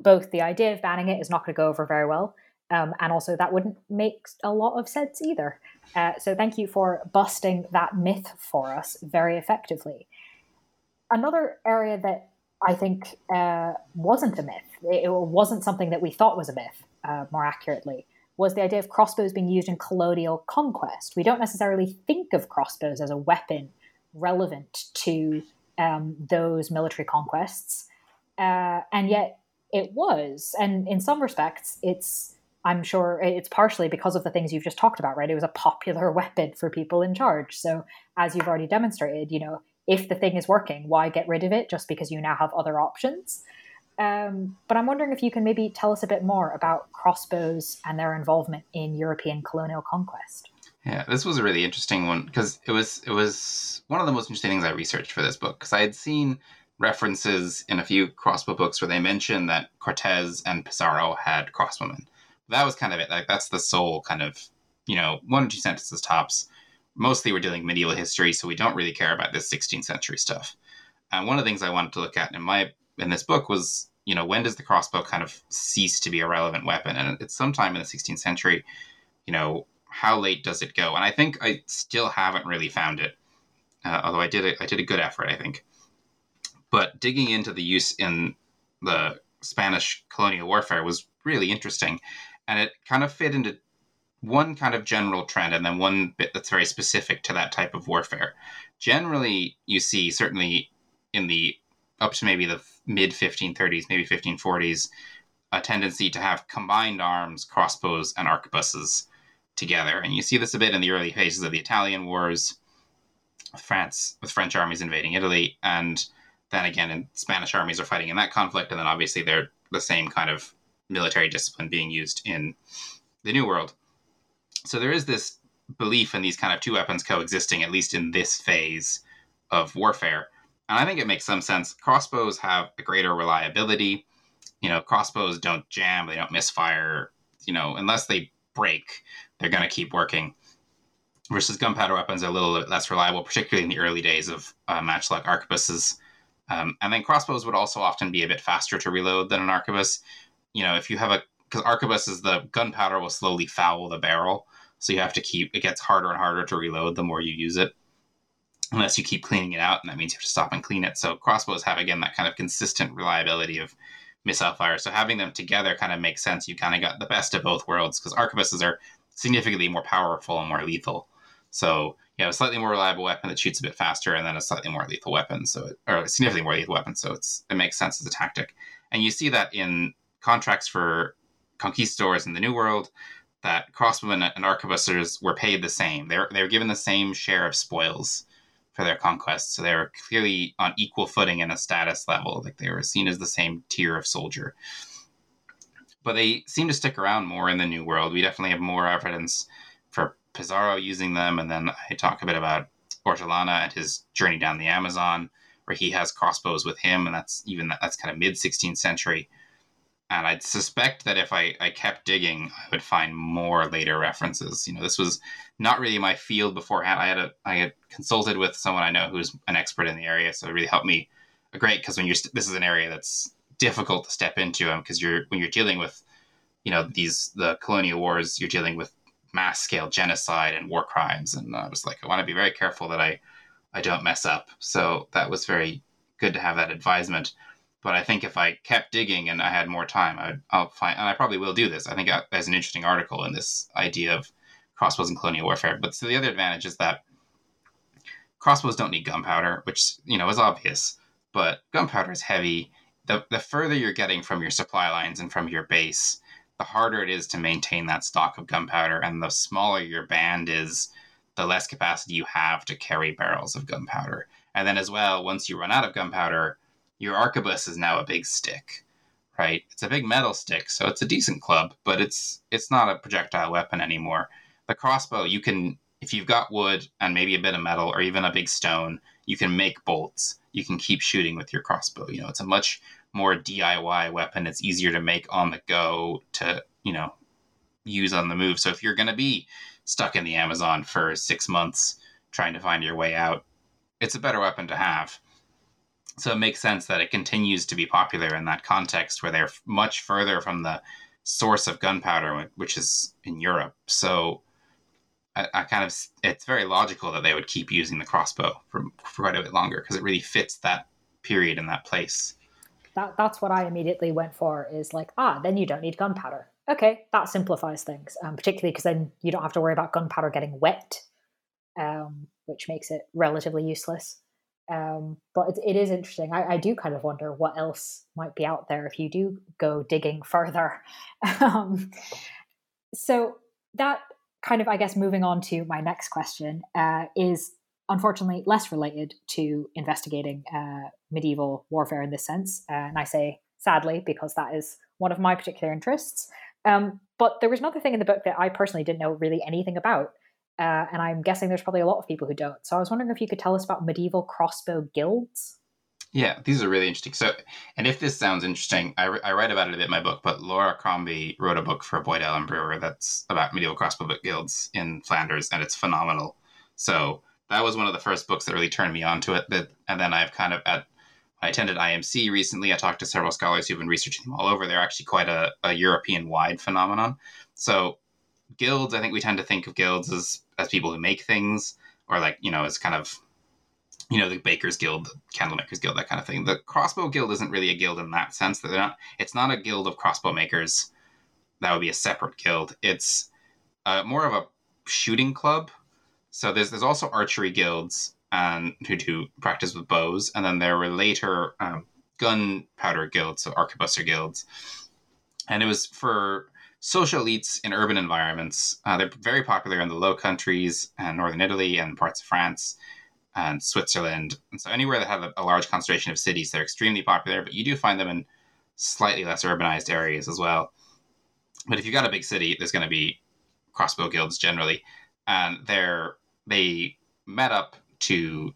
both the idea of banning it is not going to go over very well, um, and also that wouldn't make a lot of sense either. Uh, so thank you for busting that myth for us very effectively. Another area that I think uh, wasn't a myth, it, wasn't something that we thought was a myth, uh, more accurately, was the idea of crossbows being used in colonial conquest. We don't necessarily think of crossbows as a weapon relevant to um, those military conquests, uh, and yet it was. And in some respects, it's I'm sure it's partially because of the things you've just talked about, right? It was a popular weapon for people in charge. So, as you've already demonstrated, you know, if the thing is working, why get rid of it just because you now have other options? Um, but I'm wondering if you can maybe tell us a bit more about crossbows and their involvement in European colonial conquest. Yeah, this was a really interesting one because it was it was one of the most interesting things I researched for this book because I had seen references in a few crossbow books where they mentioned that Cortez and Pizarro had crossbowmen. That was kind of it. Like that's the sole kind of you know one or two sentences tops. Mostly we're dealing medieval history, so we don't really care about this 16th century stuff. And one of the things I wanted to look at in my in this book was you know when does the crossbow kind of cease to be a relevant weapon? And it's sometime in the 16th century. You know how late does it go? And I think I still haven't really found it. Uh, although I did a, I did a good effort, I think. But digging into the use in the Spanish colonial warfare was really interesting, and it kind of fit into one kind of general trend and then one bit that's very specific to that type of warfare. Generally, you see certainly in the up to maybe the mid 1530s, maybe 1540s, a tendency to have combined arms, crossbows, and arquebuses together. And you see this a bit in the early phases of the Italian wars, France with French armies invading Italy, and then again, in Spanish armies are fighting in that conflict, and then obviously they're the same kind of military discipline being used in the New World. So there is this belief in these kind of two weapons coexisting, at least in this phase of warfare. And I think it makes some sense. Crossbows have a greater reliability. You know, crossbows don't jam, they don't misfire. You know, unless they break, they're going to keep working. Versus gunpowder weapons are a little bit less reliable, particularly in the early days of uh, matchlock arquebuses. Um, and then crossbows would also often be a bit faster to reload than an arquebus. You know, if you have a because arquebus is the gunpowder will slowly foul the barrel, so you have to keep it gets harder and harder to reload the more you use it, unless you keep cleaning it out, and that means you have to stop and clean it. So crossbows have again that kind of consistent reliability of missile fire. So having them together kind of makes sense. You kind of got the best of both worlds because arquebuses are significantly more powerful and more lethal. So you have a slightly more reliable weapon that shoots a bit faster, and then a slightly more lethal weapon. So it, or significantly more lethal weapon. So it's it makes sense as a tactic, and you see that in contracts for conquistadors in the New World. That crossbowmen and arquebusiers were paid the same. They're they were given the same share of spoils for their conquests. So they were clearly on equal footing in a status level. Like they were seen as the same tier of soldier but they seem to stick around more in the New World. We definitely have more evidence for Pizarro using them, and then I talk a bit about Orellana and his journey down the Amazon, where he has crossbows with him, and that's even that's kind of mid 16th century. And I'd suspect that if I, I kept digging, I would find more later references. You know, this was not really my field beforehand. I had a I had consulted with someone I know who's an expert in the area, so it really helped me great because when you're this is an area that's difficult to step into um, because you're when you're dealing with you know these the colonial wars you're dealing with mass scale genocide and war crimes and i was like i want to be very careful that i i don't mess up so that was very good to have that advisement but i think if i kept digging and i had more time I would, i'll find and i probably will do this i think uh, there's an interesting article in this idea of crossbows and colonial warfare but so the other advantage is that crossbows don't need gunpowder which you know is obvious but gunpowder is heavy the, the further you're getting from your supply lines and from your base, the harder it is to maintain that stock of gunpowder. And the smaller your band is, the less capacity you have to carry barrels of gunpowder. And then, as well, once you run out of gunpowder, your arquebus is now a big stick, right? It's a big metal stick, so it's a decent club, but it's it's not a projectile weapon anymore. The crossbow, you can if you've got wood and maybe a bit of metal or even a big stone, you can make bolts. You can keep shooting with your crossbow. You know, it's a much more DIY weapon. It's easier to make on the go to, you know, use on the move. So if you're going to be stuck in the Amazon for 6 months trying to find your way out, it's a better weapon to have. So it makes sense that it continues to be popular in that context where they're much further from the source of gunpowder, which is in Europe. So I, I, kind of, it's very logical that they would keep using the crossbow for, for quite a bit longer because it really fits that period in that place. That, that's what I immediately went for is like, ah, then you don't need gunpowder. Okay, that simplifies things, um, particularly because then you don't have to worry about gunpowder getting wet, um, which makes it relatively useless. Um, but it, it is interesting. I, I, do kind of wonder what else might be out there if you do go digging further. um, so that kind of, I guess, moving on to my next question uh, is unfortunately less related to investigating uh, medieval warfare in this sense. Uh, and I say sadly because that is one of my particular interests. Um, but there was another thing in the book that I personally didn't know really anything about. Uh, and I'm guessing there's probably a lot of people who don't. So I was wondering if you could tell us about medieval crossbow guilds. Yeah, these are really interesting. So, and if this sounds interesting, I, I write about it a bit in my book, but Laura Crombie wrote a book for Boydell and Brewer that's about medieval crossbow guilds in Flanders, and it's phenomenal. So that was one of the first books that really turned me on to it. That, and then I've kind of at I attended IMC recently. I talked to several scholars who've been researching them all over. They're actually quite a, a European wide phenomenon. So guilds, I think we tend to think of guilds as as people who make things, or like you know, as kind of you know the Bakers Guild, Candlemakers Guild, that kind of thing. The Crossbow Guild isn't really a guild in that sense. That they're not. It's not a guild of crossbow makers. That would be a separate guild. It's uh, more of a shooting club. So there's there's also archery guilds and who do practice with bows, and then there were later um, gunpowder guilds, so arquebusier guilds, and it was for social elites in urban environments. Uh, they're very popular in the Low Countries and northern Italy and parts of France and Switzerland. And so anywhere that have a, a, large concentration of cities, they're extremely popular, but you do find them in slightly less urbanized areas as well. But if you've got a big city, there's going to be crossbow guilds generally. And they're, they met up to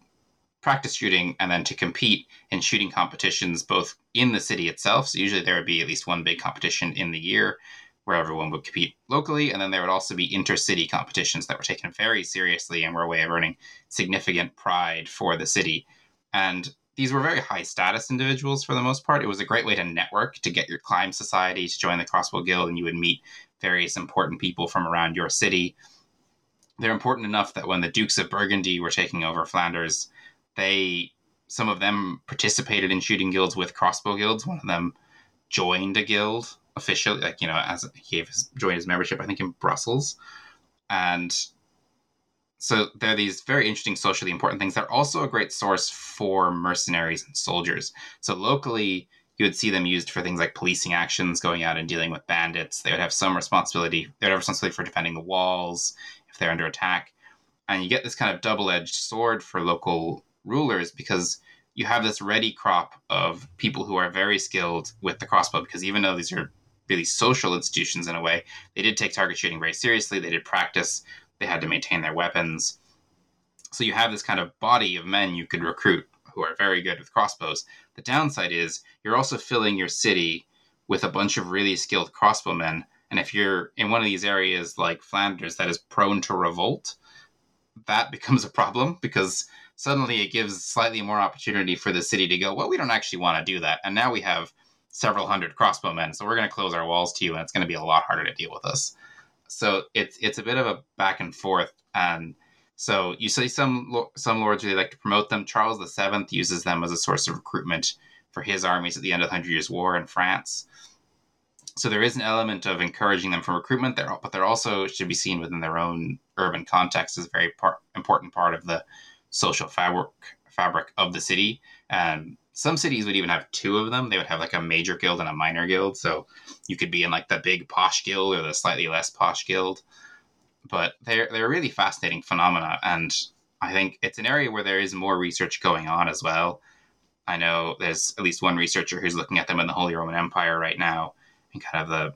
practice shooting and then to compete in shooting competitions both in the city itself. So usually there would be at least one big competition in the year where everyone would compete locally, and then there would also be intercity competitions that were taken very seriously and were a way of earning significant pride for the city. And these were very high status individuals for the most part. It was a great way to network, to get your climb society to join the Crossbow Guild, and you would meet various important people from around your city. They're important enough that when the Dukes of Burgundy were taking over Flanders, they some of them participated in shooting guilds with crossbow guilds. One of them joined a guild officially, like you know, as he joined his membership, I think in Brussels, and so there are these very interesting socially important things. They're also a great source for mercenaries and soldiers. So locally, you would see them used for things like policing actions, going out and dealing with bandits. They would have some responsibility. They would have responsibility for defending the walls if they're under attack, and you get this kind of double-edged sword for local rulers because you have this ready crop of people who are very skilled with the crossbow because even though these are really social institutions in a way. They did take target shooting very seriously. They did practice. They had to maintain their weapons. So you have this kind of body of men you could recruit who are very good with crossbows. The downside is you're also filling your city with a bunch of really skilled crossbowmen. And if you're in one of these areas like Flanders that is prone to revolt, that becomes a problem because suddenly it gives slightly more opportunity for the city to go, well, we don't actually want to do that. And now we have several hundred crossbowmen, so we're going to close our walls to you, and it's going to be a lot harder to deal with us. So it's it's a bit of a back and forth, and so you see some some lords really like to promote them. Charles VII uses them as a source of recruitment for his armies at the end of the Hundred Years' War in France. So there is an element of encouraging them for recruitment there, but they're also should be seen within their own urban context as a very part, important part of the social fabric fabric of the city. And some cities would even have two of them. They would have like a major guild and a minor guild. So you could be in like the big posh guild or the slightly less posh guild. But they're they're really fascinating phenomena, and I think it's an area where there is more research going on as well. I know there's at least one researcher who's looking at them in the Holy Roman Empire right now, in kind of the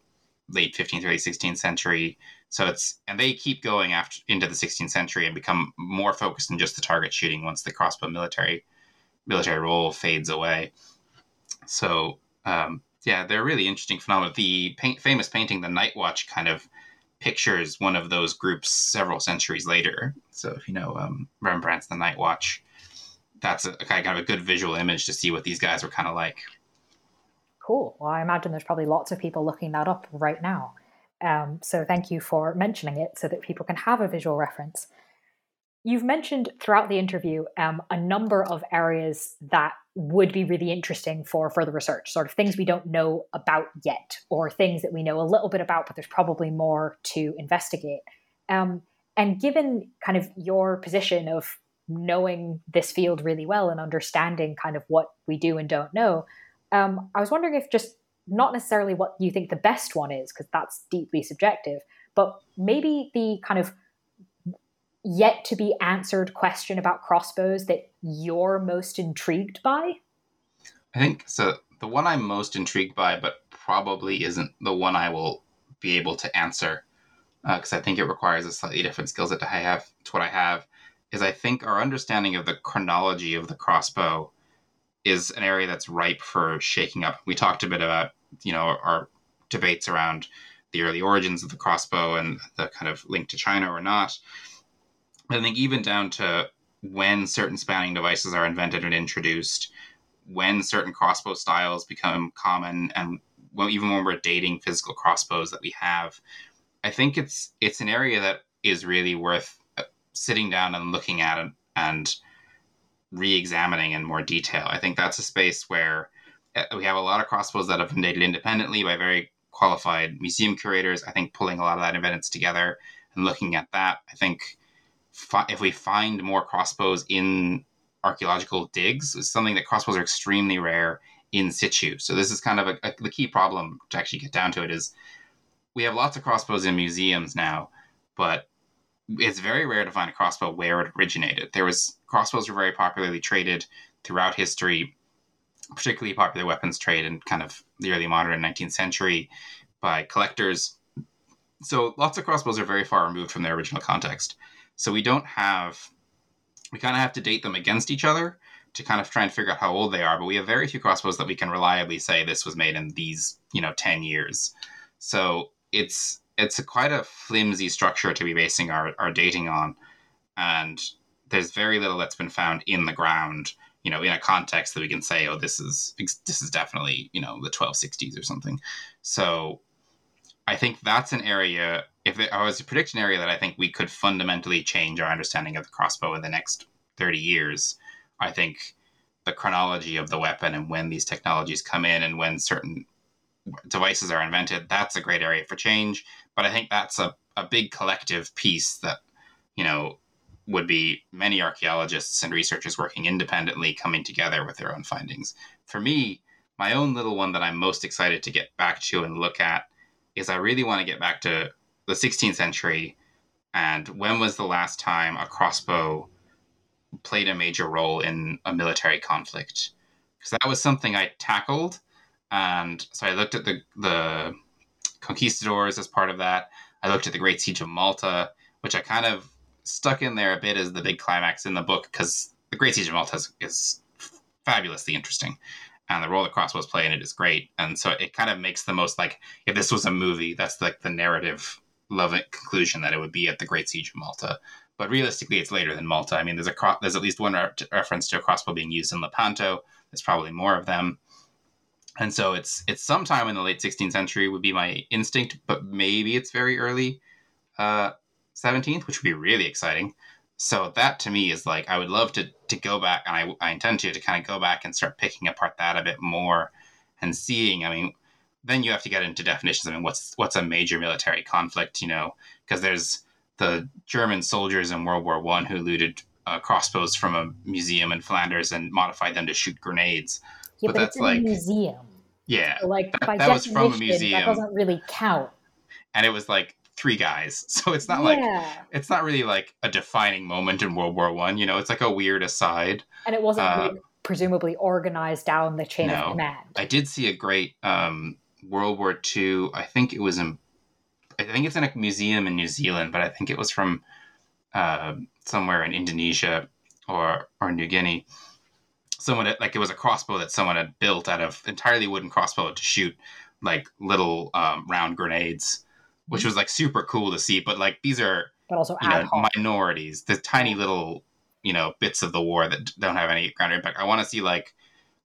late 15th, early 16th century. So it's and they keep going after into the 16th century and become more focused on just the target shooting once the crossbow military military role fades away. So um, yeah, they're really interesting phenomena. The paint, famous painting, the Night Watch, kind of pictures one of those groups several centuries later. So if you know um, Rembrandt's The Night Watch, that's a, kind of a good visual image to see what these guys were kind of like. Cool. Well, I imagine there's probably lots of people looking that up right now. Um, so thank you for mentioning it so that people can have a visual reference. You've mentioned throughout the interview um, a number of areas that would be really interesting for further research, sort of things we don't know about yet, or things that we know a little bit about, but there's probably more to investigate. Um, and given kind of your position of knowing this field really well and understanding kind of what we do and don't know, um, I was wondering if just not necessarily what you think the best one is, because that's deeply subjective, but maybe the kind of yet to be answered question about crossbows that you're most intrigued by? I think so. The one I'm most intrigued by, but probably isn't the one I will be able to answer, because uh, I think it requires a slightly different skill set to have to what I have. Is I think our understanding of the chronology of the crossbow is an area that's ripe for shaking up. We talked a bit about you know our debates around the early origins of the crossbow and the kind of link to China or not. I think even down to when certain spanning devices are invented and introduced, when certain crossbow styles become common, and well, even when we're dating physical crossbows that we have, I think it's it's an area that is really worth uh, sitting down and looking at and, and re-examining in more detail. I think that's a space where uh, we have a lot of crossbows that have been dated independently by very qualified museum curators. I think pulling a lot of that evidence together and looking at that, I think fi- if we find more crossbows in archaeological digs, it's something that crossbows are extremely rare in situ. So this is kind of a, a, the key problem to actually get down to it is we have lots of crossbows in museums now, but it's very rare to find a crossbow where it originated. There was crossbows were very popularly traded throughout history, particularly popular weapons trade in kind of the early modern 19th century by collectors. So lots of crossbows are very far removed from their original context. So we don't have, we kind of have to date them against each other to kind of try and figure out how old they are. But we have very few crossbows that we can reliably say this was made in these, you know, 10 years. So it's, it's a quite a flimsy structure to be basing our, our dating on. And there's very little that's been found in the ground you know in a context that we can say oh this is this is definitely you know the 1260s or something so i think that's an area if it, was a prediction area that I think we could fundamentally change our understanding of the crossbow in the next 30 years, I think the chronology of the weapon and when these technologies come in and when certain devices are invented, that's a great area for change. But I think that's a, a big collective piece that, you know, would be many archaeologists and researchers working independently coming together with their own findings. For me, my own little one that I'm most excited to get back to and look at is I really want to get back to the 16th century and when was the last time a crossbow played a major role in a military conflict? Because that was something i tackled and so i looked at the the conquistadors as part of that. I looked at the great siege of malta which i kind of stuck in there a bit as the big climax in the book because the great siege of malta is, is fabulously interesting and the role the crossbows play in it is great. And so it kind of makes the most like if this was a movie that's like the narrative love it conclusion that it would be at the Great Siege of Malta. But realistically, it's later than Malta. I mean, there's a cro- there's at least one re- reference to a crossbow being used in Lepanto. There's probably more of them, and so it's it's sometime in the late 16th century would be my instinct, but maybe it's very early uh, 17th, which would be really exciting. So that to me is like I would love to to go back, and I, I intend to to kind of go back and start picking apart that a bit more and seeing. I mean, then you have to get into definitions. I mean, what's what's a major military conflict? You know, because there's the German soldiers in World War One who looted uh, crossbows from a museum in Flanders and modified them to shoot grenades. Yeah, but, but that's like museum. Yeah, so like that, by that was from a museum. That doesn't really count. And it was like three guys, so it's not yeah. like it's not really like a defining moment in World War One. You know, it's like a weird aside. And it wasn't uh, presumably organized down the chain No. of command. I did see a great um, World War II. I think it was in. I think it's in a museum in New Zealand, but I think it was from uh, somewhere in Indonesia or or New Guinea. Someone had, like it was a crossbow that someone had built out of entirely wooden crossbow to shoot like little um, round grenades, which was like super cool to see. But like these are but also you know minorities, the tiny little you know bits of the war that don't have any ground impact. I want to see like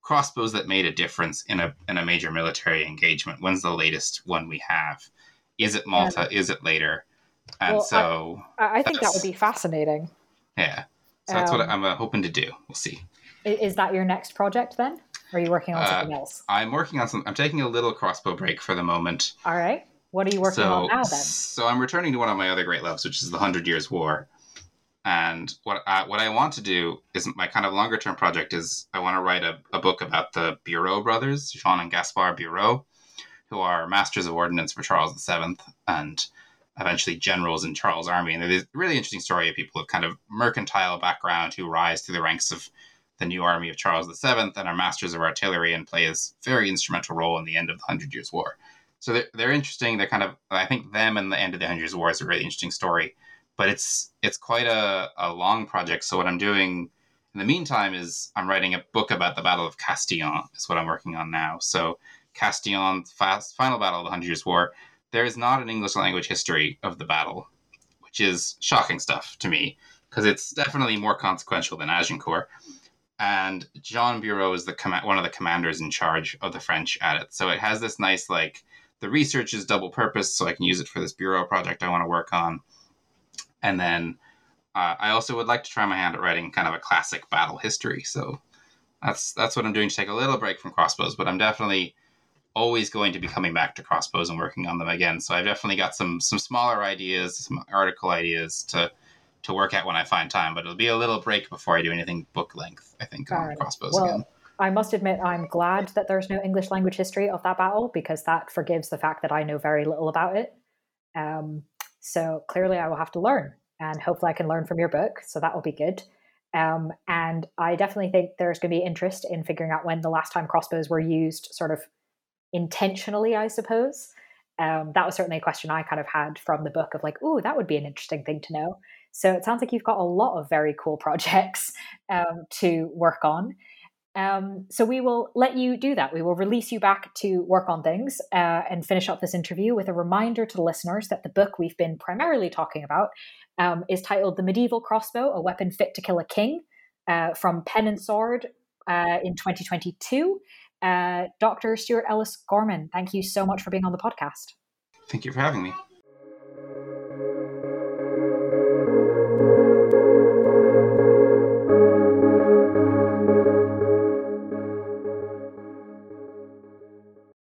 crossbows that made a difference in a in a major military engagement. When's the latest one we have? Is it Malta? Is it later? And Well, so I, I think that would be fascinating. yeah, so that's what Um, I'm uh, hoping to do. We'll see. Is that your next project then? Or are you working on Uh, something else? I'm working on some. I'm taking a little crossbow break for the moment. All right. What are you working so, on now then? So I'm returning to one of my other great loves, which is the Hundred Years' War. And what I, what I want to do is my kind of longer term project is I want to write a, a book about the Bureau brothers, Jean and Gaspar Bureau, who are masters of ordnance for Charles VII and eventually generals in Charles' army. And there's a really interesting story of people of kind of mercantile background who rise through the ranks of the new army of Charles VII and are masters of artillery and play a very instrumental role in the end of the Hundred Years' War. So they're, they're interesting. They're kind of I think them and the end of the Hundred Years' War is a really interesting story, but it's it's quite a, a long project. So what I'm doing in the meantime is I'm writing a book about the Battle of Castillon. Is what I'm working on now. So Castillon, fast, final battle of the Hundred Years' War. There is not an English language history of the battle, which is shocking stuff to me because it's definitely more consequential than Agincourt. And Jean Bureau is the comm- one of the commanders in charge of the French at it. So it has this nice like the research is double purpose, so I can use it for this bureau project I want to work on. And then uh, I also would like to try my hand at writing kind of a classic battle history. So that's that's what I'm doing to take a little break from crossbows, but I'm definitely always going to be coming back to crossbows and working on them again. So I've definitely got some some smaller ideas, some article ideas to to work at when I find time. But it'll be a little break before I do anything book length. I think on crossbows Well, again. I must admit, I'm glad that there's no English language history of that battle because that forgives the fact that I know very little about it. Um, so clearly, I will have to learn, and hopefully, I can learn from your book. So that will be good. Um, and I definitely think there's going to be interest in figuring out when the last time crossbows were used, sort of intentionally, I suppose. Um, that was certainly a question I kind of had from the book of like, oh, that would be an interesting thing to know. So it sounds like you've got a lot of very cool projects um, to work on. Um, so we will let you do that. We will release you back to work on things uh, and finish up this interview with a reminder to the listeners that the book we've been primarily talking about um, is titled "The Medieval Crossbow: A Weapon Fit to Kill a King" uh, from Pen and Sword uh, in 2022. Uh, Dr. Stuart Ellis Gorman, thank you so much for being on the podcast. Thank you for having me.